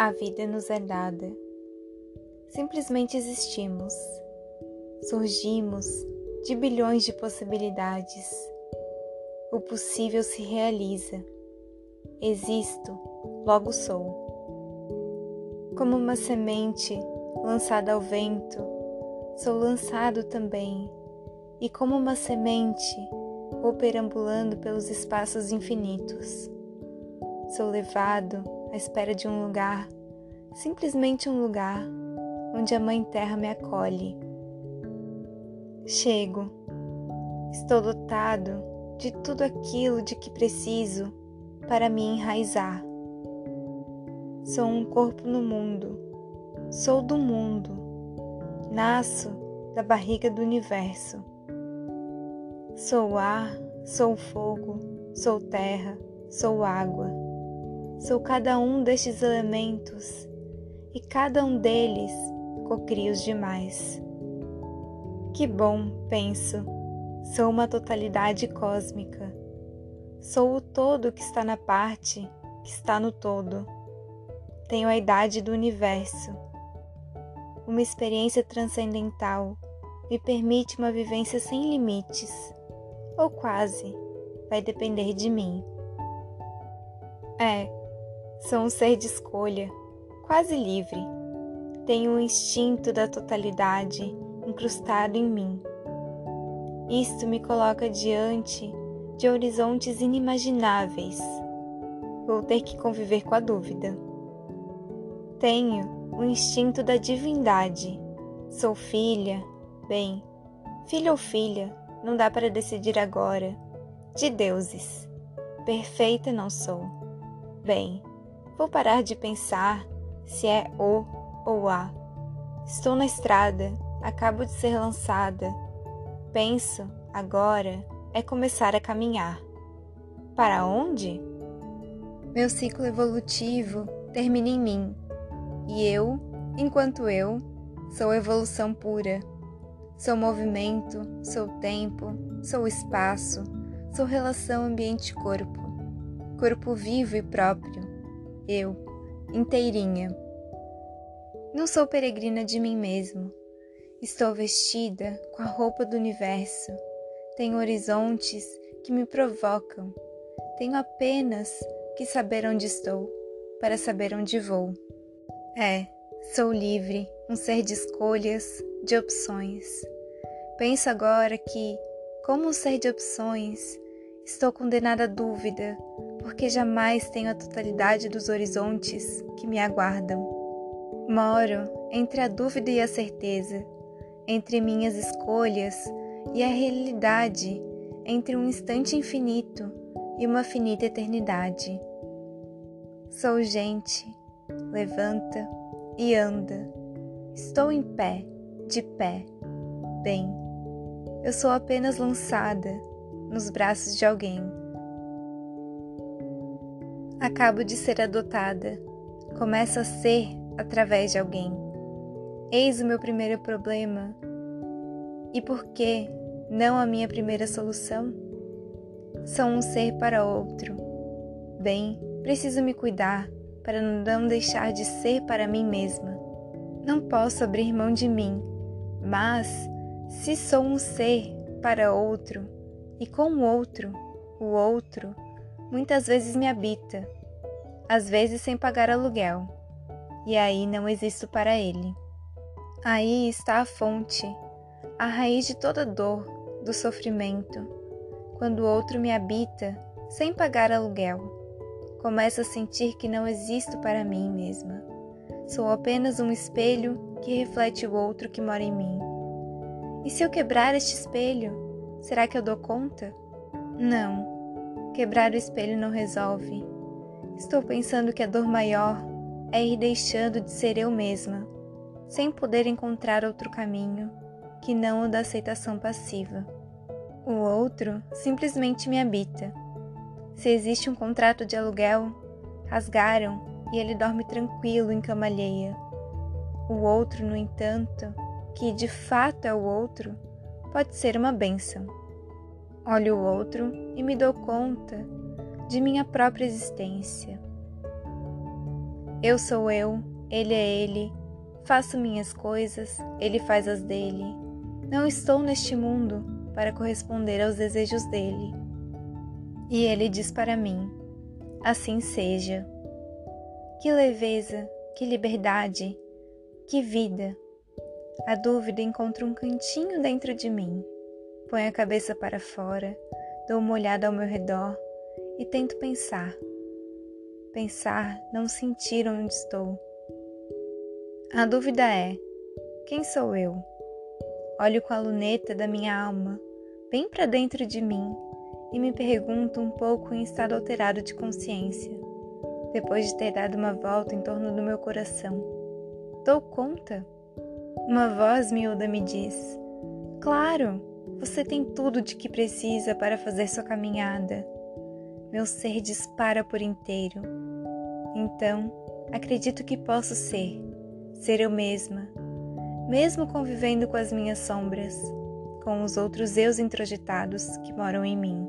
A vida nos é dada. Simplesmente existimos. Surgimos de bilhões de possibilidades. O possível se realiza. Existo, logo sou. Como uma semente lançada ao vento, sou lançado também, e como uma semente vou perambulando pelos espaços infinitos. Sou levado à espera de um lugar, simplesmente um lugar onde a Mãe Terra me acolhe. Chego, estou dotado de tudo aquilo de que preciso para me enraizar. Sou um corpo no mundo, sou do mundo, nasço da barriga do universo. Sou ar, sou fogo, sou terra, sou água. Sou cada um destes elementos e cada um deles cocria os demais. Que bom, penso, sou uma totalidade cósmica. Sou o todo que está na parte que está no todo. Tenho a idade do universo. Uma experiência transcendental me permite uma vivência sem limites, ou quase, vai depender de mim. É, Sou um ser de escolha, quase livre. Tenho o instinto da totalidade incrustado em mim. Isto me coloca diante de horizontes inimagináveis. Vou ter que conviver com a dúvida. Tenho o instinto da divindade. Sou filha, bem, filho ou filha, não dá para decidir agora. De deuses. Perfeita não sou. Bem, Vou parar de pensar se é o ou a. Estou na estrada, acabo de ser lançada. Penso, agora, é começar a caminhar. Para onde? Meu ciclo evolutivo termina em mim, e eu, enquanto eu, sou evolução pura. Sou movimento, sou tempo, sou espaço, sou relação ambiente-corpo, corpo vivo e próprio eu, inteirinha. Não sou peregrina de mim mesmo. Estou vestida com a roupa do universo. Tenho horizontes que me provocam. Tenho apenas que saber onde estou para saber onde vou. É, sou livre, um ser de escolhas, de opções. Penso agora que, como um ser de opções, estou condenada à dúvida, porque jamais tenho a totalidade dos horizontes que me aguardam. Moro entre a dúvida e a certeza, entre minhas escolhas e a realidade, entre um instante infinito e uma finita eternidade. Sou gente, levanta e anda. Estou em pé, de pé. Bem, eu sou apenas lançada nos braços de alguém. Acabo de ser adotada. Começo a ser através de alguém. Eis o meu primeiro problema. E por que não a minha primeira solução? Sou um ser para outro. Bem, preciso me cuidar para não deixar de ser para mim mesma. Não posso abrir mão de mim, mas se sou um ser para outro e com o outro, o outro muitas vezes me habita, às vezes sem pagar aluguel, e aí não existo para ele. Aí está a fonte, a raiz de toda dor, do sofrimento. Quando o outro me habita sem pagar aluguel, começo a sentir que não existo para mim mesma. Sou apenas um espelho que reflete o outro que mora em mim. E se eu quebrar este espelho, será que eu dou conta? Não. Quebrar o espelho não resolve. Estou pensando que a dor maior é ir deixando de ser eu mesma, sem poder encontrar outro caminho que não o da aceitação passiva. O outro simplesmente me habita. Se existe um contrato de aluguel, rasgaram e ele dorme tranquilo em cama alheia. O outro, no entanto, que de fato é o outro, pode ser uma bênção. Olho o outro e me dou conta de minha própria existência. Eu sou eu, ele é ele, faço minhas coisas, ele faz as dele. Não estou neste mundo para corresponder aos desejos dele. E ele diz para mim: Assim seja. Que leveza, que liberdade, que vida! A dúvida encontra um cantinho dentro de mim. Põe a cabeça para fora, dou uma olhada ao meu redor e tento pensar. Pensar, não sentir onde estou. A dúvida é: quem sou eu? Olho com a luneta da minha alma bem para dentro de mim e me pergunto um pouco em estado alterado de consciência, depois de ter dado uma volta em torno do meu coração. Dou conta? Uma voz miúda me diz: Claro, você tem tudo de que precisa para fazer sua caminhada. Meu ser dispara por inteiro. Então, acredito que posso ser, ser eu mesma, mesmo convivendo com as minhas sombras, com os outros eus introjetados que moram em mim.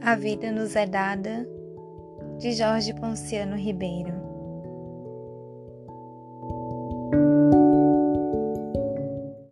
A vida nos é dada, de Jorge Ponciano Ribeiro.